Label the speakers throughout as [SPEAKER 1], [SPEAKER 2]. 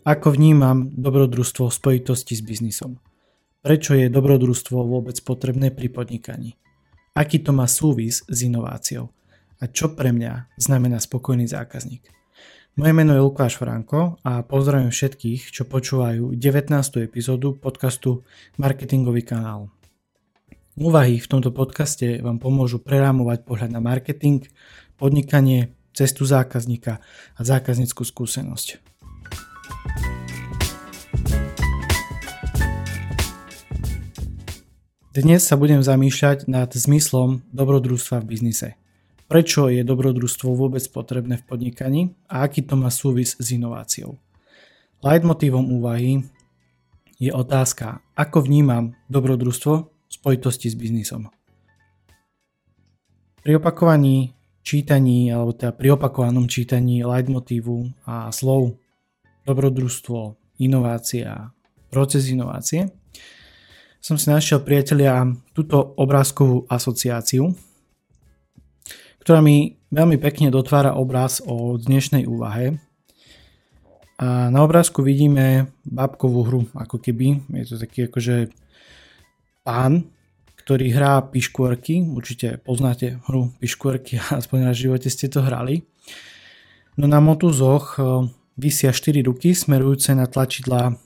[SPEAKER 1] Ako vnímam dobrodružstvo v spojitosti s biznisom? Prečo je dobrodružstvo vôbec potrebné pri podnikaní? Aký to má súvis s inováciou? A čo pre mňa znamená spokojný zákazník? Moje meno je Lukáš Franko a pozdravím všetkých, čo počúvajú 19. epizódu podcastu Marketingový kanál. Úvahy v tomto podcaste vám pomôžu prerámovať pohľad na marketing, podnikanie, cestu zákazníka a zákazníckú skúsenosť. Dnes sa budem zamýšľať nad zmyslom dobrodružstva v biznise. Prečo je dobrodružstvo vôbec potrebné v podnikaní a aký to má súvis s inováciou. Leitmotívom úvahy je otázka, ako vnímam dobrodružstvo v spojitosti s biznisom. Pri opakovaní čítaní, alebo teda pri opakovanom čítaní leitmotívu a slov dobrodružstvo, inovácia, proces inovácie, som si našiel priatelia túto obrázkovú asociáciu, ktorá mi veľmi pekne dotvára obraz o dnešnej úvahe. A na obrázku vidíme babkovú hru, ako keby. Je to taký akože pán, ktorý hrá piškôrky. Určite poznáte hru piškôrky, aspoň na živote ste to hrali. No na motuzoch eh, vysia 4 ruky smerujúce na tlačidla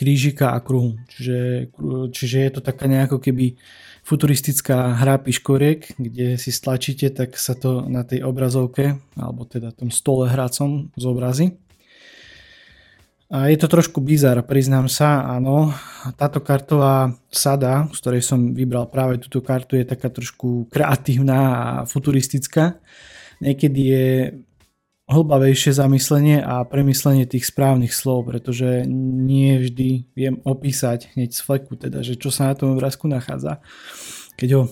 [SPEAKER 1] krížika a kruhu. Čiže, čiže je to taká nejako keby futuristická hra piškoriek, kde si stlačíte, tak sa to na tej obrazovke, alebo teda tom stole hracom zobrazí. A je to trošku bizar, priznám sa, áno. Táto kartová sada, z ktorej som vybral práve túto kartu, je taká trošku kreatívna a futuristická. Niekedy je hlbavejšie zamyslenie a premyslenie tých správnych slov, pretože nie vždy viem opísať hneď z fleku, teda, že čo sa na tom obrázku nachádza. Keď ho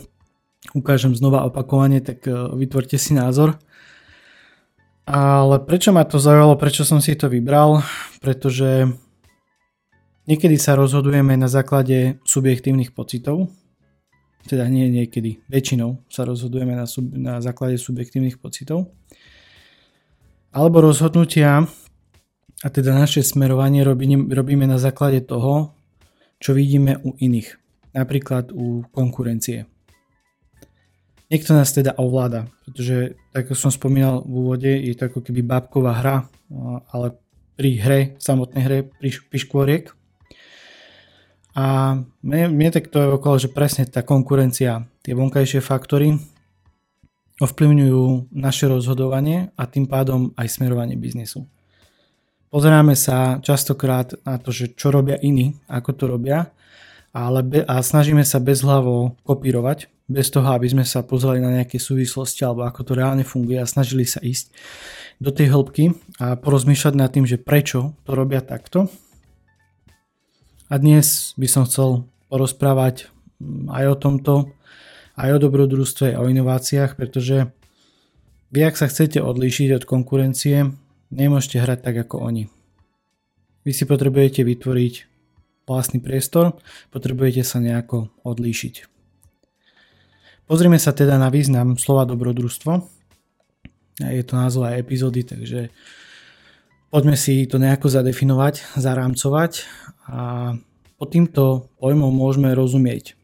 [SPEAKER 1] ukážem znova opakovane, tak e, vytvorte si názor. Ale prečo ma to zaujalo, prečo som si to vybral? Pretože niekedy sa rozhodujeme na základe subjektívnych pocitov, teda nie niekedy, väčšinou sa rozhodujeme na, sub, na základe subjektívnych pocitov alebo rozhodnutia, a teda naše smerovanie robíme, na základe toho, čo vidíme u iných, napríklad u konkurencie. Niekto nás teda ovláda, pretože, tak ako som spomínal v úvode, je to ako keby bábková hra, ale pri hre, samotnej hre, piškôriek. A mne, mne tak to okolo, že presne tá konkurencia, tie vonkajšie faktory, ovplyvňujú naše rozhodovanie a tým pádom aj smerovanie biznisu. Pozeráme sa častokrát na to, že čo robia iní, ako to robia ale be, a snažíme sa bezhlavo kopírovať, bez toho, aby sme sa pozreli na nejaké súvislosti alebo ako to reálne funguje a snažili sa ísť do tej hĺbky a porozmýšľať nad tým, že prečo to robia takto. A dnes by som chcel porozprávať mm, aj o tomto, aj o dobrodružstve, o inováciách, pretože vy, ak sa chcete odlíšiť od konkurencie, nemôžete hrať tak ako oni. Vy si potrebujete vytvoriť vlastný priestor, potrebujete sa nejako odlíšiť. Pozrime sa teda na význam slova dobrodružstvo. Je to názov aj epizódy, takže poďme si to nejako zadefinovať, zarámcovať a pod týmto pojmom môžeme rozumieť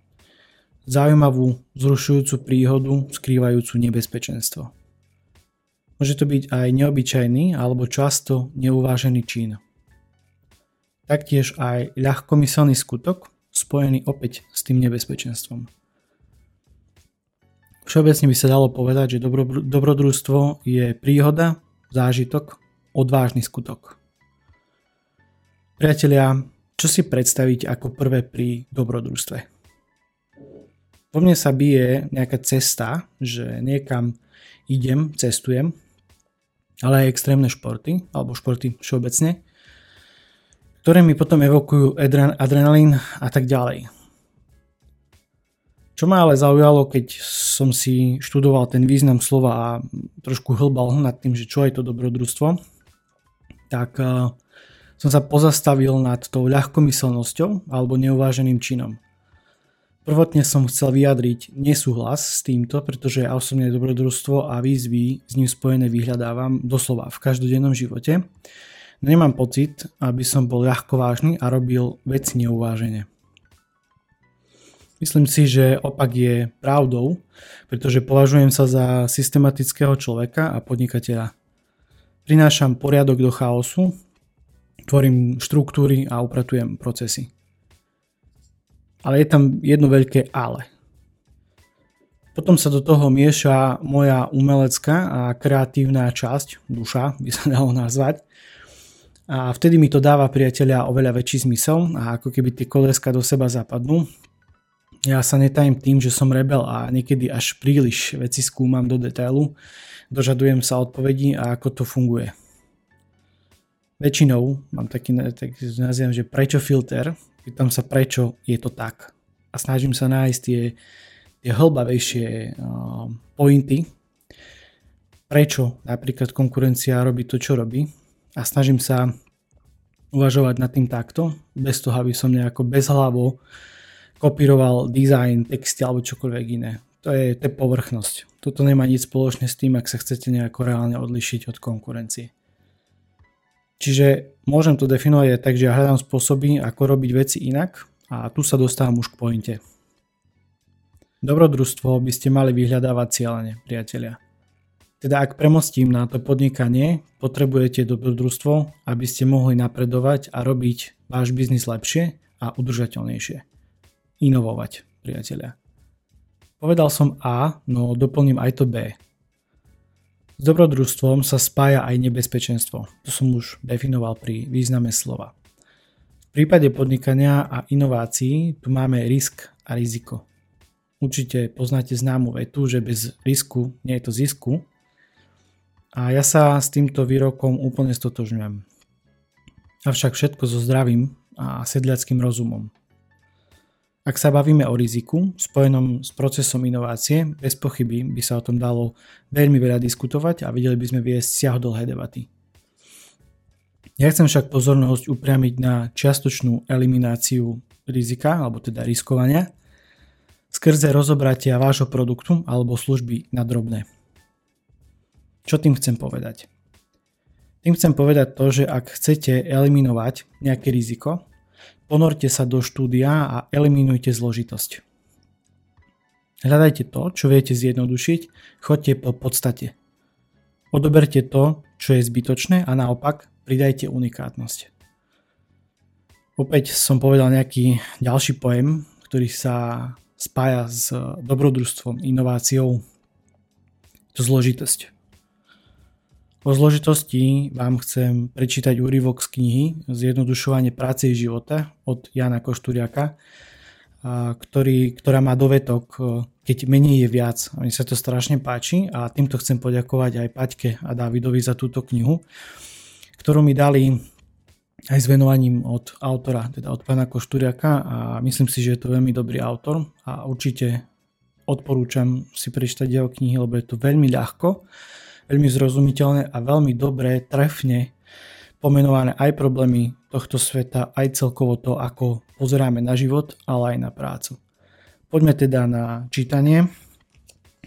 [SPEAKER 1] zaujímavú, zrušujúcu príhodu skrývajúcu nebezpečenstvo. Môže to byť aj neobyčajný alebo často neuvážený čin. Taktiež aj ľahkomyselný skutok spojený opäť s tým nebezpečenstvom. Všeobecne by sa dalo povedať, že dobro, dobrodružstvo je príhoda, zážitok, odvážny skutok. Priatelia, čo si predstaviť ako prvé pri dobrodružstve? Vo mne sa bije nejaká cesta, že niekam idem, cestujem, ale aj extrémne športy, alebo športy všeobecne, ktoré mi potom evokujú adrenalín a tak ďalej. Čo ma ale zaujalo, keď som si študoval ten význam slova a trošku hlbal nad tým, že čo je to dobrodružstvo, tak uh, som sa pozastavil nad tou ľahkomyselnosťou alebo neuváženým činom. Prvotne som chcel vyjadriť nesúhlas s týmto, pretože ja osobne dobrodružstvo a výzvy s ním spojené vyhľadávam doslova v každodennom živote. Nemám pocit, aby som bol ľahko vážny a robil veci neuvážene. Myslím si, že opak je pravdou, pretože považujem sa za systematického človeka a podnikateľa. Prinášam poriadok do chaosu, tvorím štruktúry a upratujem procesy. Ale je tam jedno veľké ale. Potom sa do toho mieša moja umelecká a kreatívna časť, duša by sa dalo nazvať, a vtedy mi to dáva priateľia oveľa väčší zmysel a ako keby tie koleska do seba zapadnú. Ja sa netajím tým, že som rebel a niekedy až príliš veci skúmam do detailu, dožadujem sa odpovedí a ako to funguje. Väčšinou mám taký, tak nazývam, že prečo filter, pýtam sa prečo je to tak a snažím sa nájsť tie, tie hĺbavejšie uh, pointy, prečo napríklad konkurencia robí to, čo robí a snažím sa uvažovať nad tým takto, bez toho, aby som nejako bezhlavo kopíroval design, texty alebo čokoľvek iné. To je, to je povrchnosť. Toto nemá nič spoločné s tým, ak sa chcete nejako reálne odlišiť od konkurencie. Čiže môžem to definovať aj tak, že ja hľadám spôsoby, ako robiť veci inak a tu sa dostávam už k pointe. Dobrodružstvo by ste mali vyhľadávať cieľene, priatelia. Teda ak premostím na to podnikanie, potrebujete dobrodružstvo, aby ste mohli napredovať a robiť váš biznis lepšie a udržateľnejšie. Inovovať, priatelia. Povedal som A, no doplním aj to B. S dobrodružstvom sa spája aj nebezpečenstvo. To som už definoval pri význame slova. V prípade podnikania a inovácií tu máme risk a riziko. Určite poznáte známu vetu, že bez risku nie je to zisku, a ja sa s týmto výrokom úplne stotožňujem. Avšak všetko so zdravým a sedliackým rozumom. Ak sa bavíme o riziku spojenom s procesom inovácie, bez pochyby by sa o tom dalo veľmi veľa diskutovať a videli by sme viesť siahodlhé debaty. Ja chcem však pozornosť upriamiť na čiastočnú elimináciu rizika, alebo teda riskovania, skrze rozobratia vášho produktu alebo služby na drobné. Čo tým chcem povedať? Tým chcem povedať to, že ak chcete eliminovať nejaké riziko, ponorte sa do štúdia a eliminujte zložitosť. Hľadajte to, čo viete zjednodušiť, chodte po podstate. Odoberte to, čo je zbytočné a naopak pridajte unikátnosť. Opäť som povedal nejaký ďalší pojem, ktorý sa spája s dobrodružstvom, inováciou. To zložitosť. O zložitosti vám chcem prečítať úryvok z knihy Zjednodušovanie práce i života od Jana Košturiaka, ktorý, ktorá má dovetok Keď menej je viac. Mne sa to strašne páči a týmto chcem poďakovať aj Paťke a Davidovi za túto knihu, ktorú mi dali aj s venovaním od autora, teda od pána Košturiaka a myslím si, že je to veľmi dobrý autor a určite odporúčam si prečítať jeho knihy, lebo je to veľmi ľahko veľmi zrozumiteľné a veľmi dobre, trefne pomenované aj problémy tohto sveta, aj celkovo to, ako pozeráme na život, ale aj na prácu. Poďme teda na čítanie.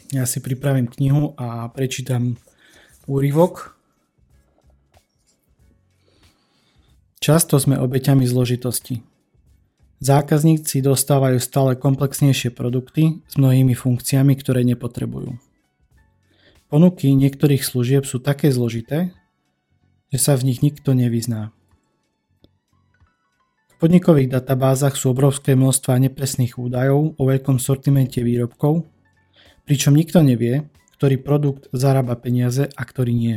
[SPEAKER 1] Ja si pripravím knihu a prečítam úryvok. Často sme obeťami zložitosti. Zákazníci dostávajú stále komplexnejšie produkty s mnohými funkciami, ktoré nepotrebujú. Ponuky niektorých služieb sú také zložité, že sa v nich nikto nevyzná. V podnikových databázach sú obrovské množstva nepresných údajov o veľkom sortimente výrobkov, pričom nikto nevie, ktorý produkt zarába peniaze a ktorý nie.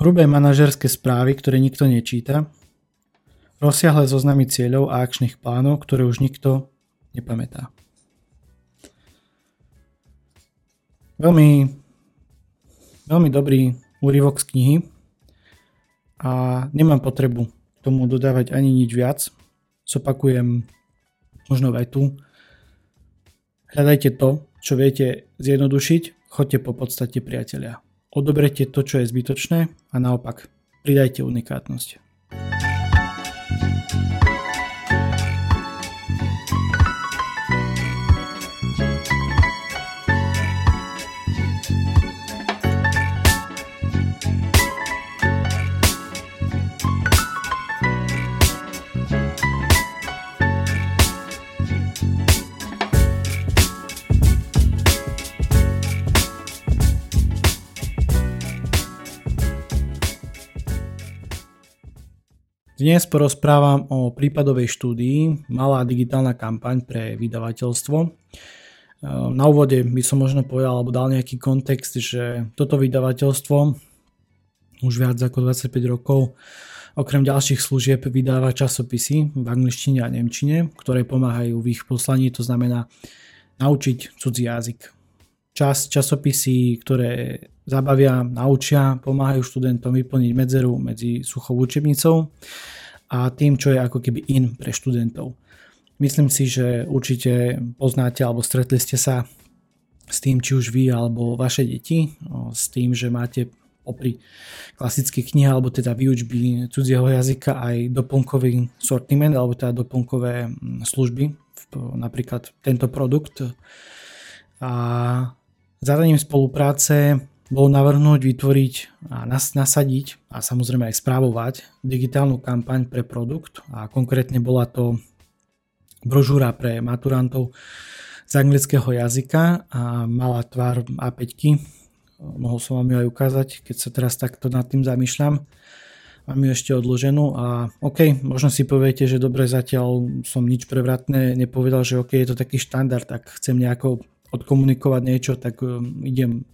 [SPEAKER 1] Hrubé manažerské správy, ktoré nikto nečíta, rozsiahle zoznamy cieľov a akčných plánov, ktoré už nikto nepamätá. Veľmi, veľmi dobrý úryvok z knihy a nemám potrebu tomu dodávať ani nič viac. Zopakujem možno tu. Hľadajte to, čo viete zjednodušiť, choďte po podstate priatelia. Odobrete to, čo je zbytočné a naopak pridajte unikátnosť. Dnes porozprávam o prípadovej štúdii Malá digitálna kampaň pre vydavateľstvo. Ehm, na úvode by som možno povedal alebo dal nejaký kontext, že toto vydavateľstvo už viac ako 25 rokov okrem ďalších služieb vydáva časopisy v angličtine a nemčine, ktoré pomáhajú v ich poslaní, to znamená naučiť cudzí jazyk. Čas, časopisy, ktoré zabavia, naučia, pomáhajú študentom vyplniť medzeru medzi suchou učebnicou a tým, čo je ako keby in pre študentov. Myslím si, že určite poznáte alebo stretli ste sa s tým, či už vy alebo vaše deti, s tým, že máte popri klasických knihy alebo teda výučby cudzieho jazyka aj doplnkový sortiment alebo teda doplnkové mm, služby, napríklad tento produkt. A zadaním spolupráce bolo navrhnúť, vytvoriť a nas, nasadiť a samozrejme aj správovať digitálnu kampaň pre produkt a konkrétne bola to brožúra pre maturantov z anglického jazyka a mala tvar A5. Mohol som vám ju aj ukázať, keď sa teraz takto nad tým zamýšľam. Mám ju ešte odloženú a OK, možno si poviete, že dobre, zatiaľ som nič prevratné nepovedal, že OK, je to taký štandard, tak chcem nejako odkomunikovať niečo, tak um, idem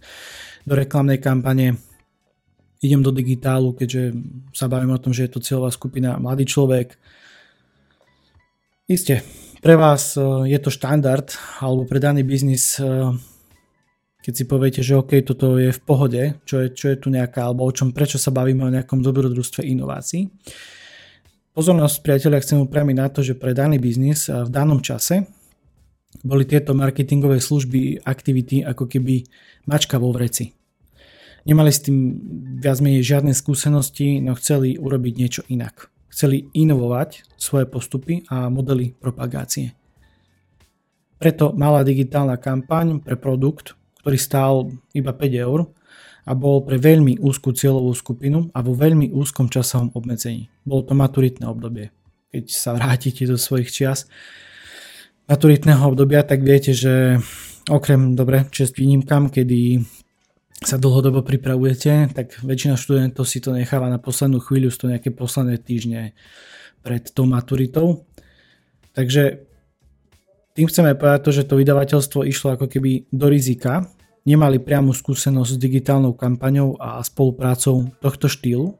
[SPEAKER 1] do reklamnej kampane, idem do digitálu, keďže sa bavím o tom, že je to cieľová skupina mladý človek. Isté, pre vás uh, je to štandard, alebo pre daný biznis, uh, keď si poviete, že OK, toto je v pohode, čo je, čo je tu nejaká, alebo o čom, prečo sa bavíme o nejakom dobrodružstve inovácií. Pozornosť priateľia chcem upriamiť na to, že pre daný biznis uh, v danom čase boli tieto marketingové služby, aktivity ako keby mačka vo vreci. Nemali s tým viac menej žiadne skúsenosti, no chceli urobiť niečo inak. Chceli inovovať svoje postupy a modely propagácie. Preto malá digitálna kampaň pre produkt, ktorý stál iba 5 eur a bol pre veľmi úzkú cieľovú skupinu a vo veľmi úzkom časovom obmedzení. Bolo to maturitné obdobie. Keď sa vrátite do svojich čias, maturitného obdobia, tak viete, že okrem, dobre, čest výnimkám, kedy sa dlhodobo pripravujete, tak väčšina študentov si to necháva na poslednú chvíľu, sú to nejaké posledné týždne pred tou maturitou. Takže tým chceme povedať to, že to vydavateľstvo išlo ako keby do rizika, nemali priamu skúsenosť s digitálnou kampaňou a spoluprácou tohto štýlu,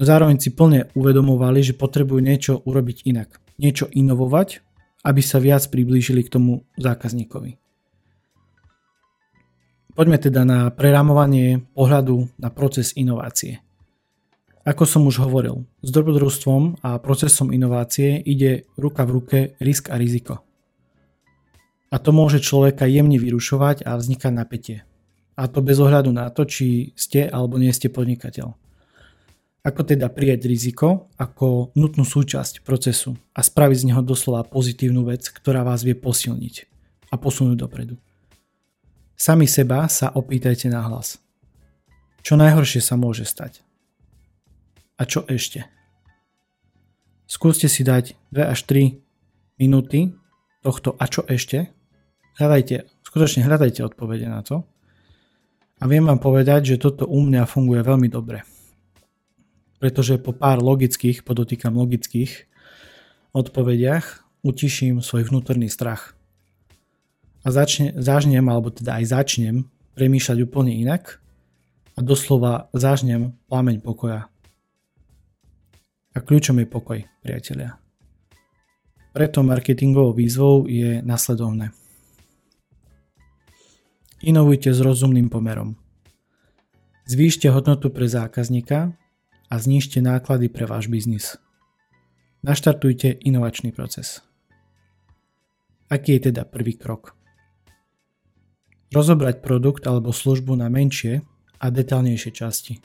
[SPEAKER 1] no zároveň si plne uvedomovali, že potrebujú niečo urobiť inak. Niečo inovovať, aby sa viac priblížili k tomu zákazníkovi. Poďme teda na prerámovanie pohľadu na proces inovácie. Ako som už hovoril, s dobrodružstvom a procesom inovácie ide ruka v ruke risk a riziko. A to môže človeka jemne vyrušovať a vznikať napätie. A to bez ohľadu na to, či ste alebo nie ste podnikateľ. Ako teda prijať riziko ako nutnú súčasť procesu a spraviť z neho doslova pozitívnu vec, ktorá vás vie posilniť a posunúť dopredu. Sami seba sa opýtajte na hlas. Čo najhoršie sa môže stať? A čo ešte? Skúste si dať 2 až 3 minúty tohto a čo ešte. Hľadajte, skutočne hľadajte odpovede na to. A viem vám povedať, že toto u mňa funguje veľmi dobre pretože po pár logických, podotýkam logických, odpovediach utiším svoj vnútorný strach. A začne, zažnem, alebo teda aj začnem premýšľať úplne inak a doslova zažnem plameň pokoja. A kľúčom je pokoj, priatelia. Preto marketingovou výzvou je nasledovné. Inovujte s rozumným pomerom. Zvýšte hodnotu pre zákazníka a znižte náklady pre váš biznis. Naštartujte inovačný proces. Aký je teda prvý krok? Rozobrať produkt alebo službu na menšie a detálnejšie časti.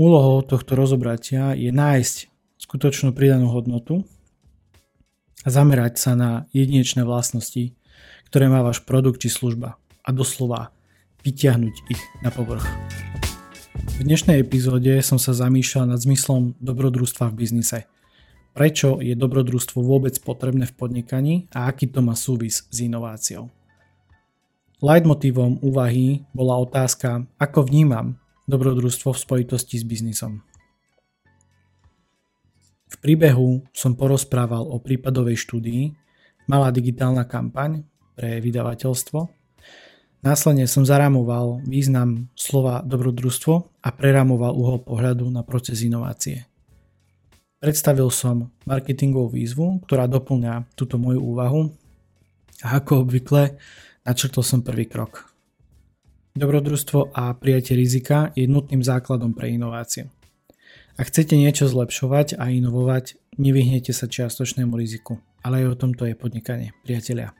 [SPEAKER 1] Úlohou tohto rozobratia je nájsť skutočnú pridanú hodnotu a zamerať sa na jedinečné vlastnosti, ktoré má váš produkt či služba a doslova vyťahnuť ich na povrch. V dnešnej epizóde som sa zamýšľal nad zmyslom dobrodružstva v biznise. Prečo je dobrodružstvo vôbec potrebné v podnikaní a aký to má súvis s inováciou. Leitmotívom úvahy bola otázka, ako vnímam dobrodružstvo v spojitosti s biznisom. V príbehu som porozprával o prípadovej štúdii Malá digitálna kampaň pre vydavateľstvo. Následne som zarámoval význam slova dobrodružstvo a prerámoval uhol pohľadu na proces inovácie. Predstavil som marketingovú výzvu, ktorá doplňa túto moju úvahu a ako obvykle načrtol som prvý krok. Dobrodružstvo a prijatie rizika je nutným základom pre inováciu. Ak chcete niečo zlepšovať a inovovať, nevyhnete sa čiastočnému riziku. Ale aj o tomto je podnikanie, priatelia.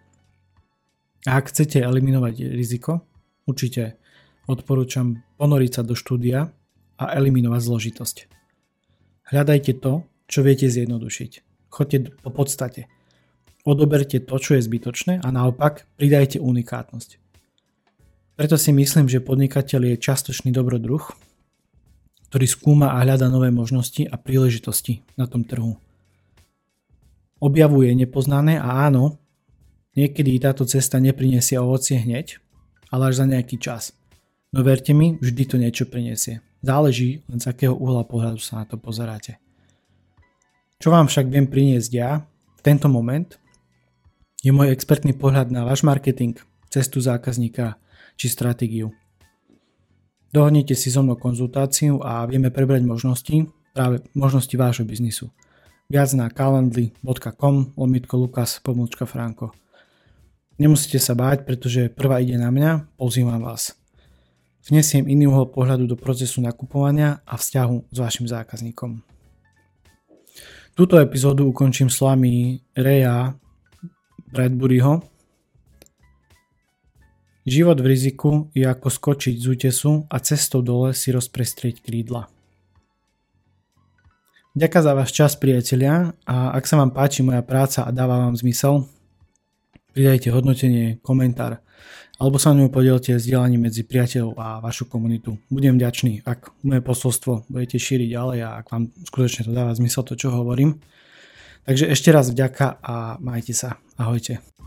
[SPEAKER 1] Ak chcete eliminovať riziko, určite odporúčam ponoriť sa do štúdia a eliminovať zložitosť. Hľadajte to, čo viete zjednodušiť. Choďte po podstate. Odoberte to, čo je zbytočné a naopak pridajte unikátnosť. Preto si myslím, že podnikateľ je častočný dobrodruh, ktorý skúma a hľada nové možnosti a príležitosti na tom trhu. Objavuje nepoznané a áno, niekedy táto cesta neprinesie ovocie hneď, ale až za nejaký čas. No verte mi, vždy to niečo prinesie. Záleží len z akého uhla pohľadu sa na to pozeráte. Čo vám však viem priniesť ja v tento moment je môj expertný pohľad na váš marketing, cestu zákazníka či stratégiu. Dohodnite si so mnou konzultáciu a vieme prebrať možnosti, práve možnosti vášho biznisu. Viac na calendly.com lomitko lukas pomlčka franko. Nemusíte sa báť, pretože prvá ide na mňa, pozývam vás. Vnesiem iný uhol pohľadu do procesu nakupovania a vzťahu s vašim zákazníkom. Túto epizódu ukončím slovami Reja Bradburyho, Život v riziku je ako skočiť z útesu a cestou dole si rozprestrieť krídla. Ďakujem za váš čas priatelia a ak sa vám páči moja práca a dáva vám zmysel, pridajte hodnotenie, komentár alebo sa ňou podielte s dielaním medzi priateľov a vašu komunitu. Budem vďačný, ak moje posolstvo budete šíriť ďalej a ak vám skutočne to dáva zmysel to, čo hovorím. Takže ešte raz vďaka a majte sa. Ahojte.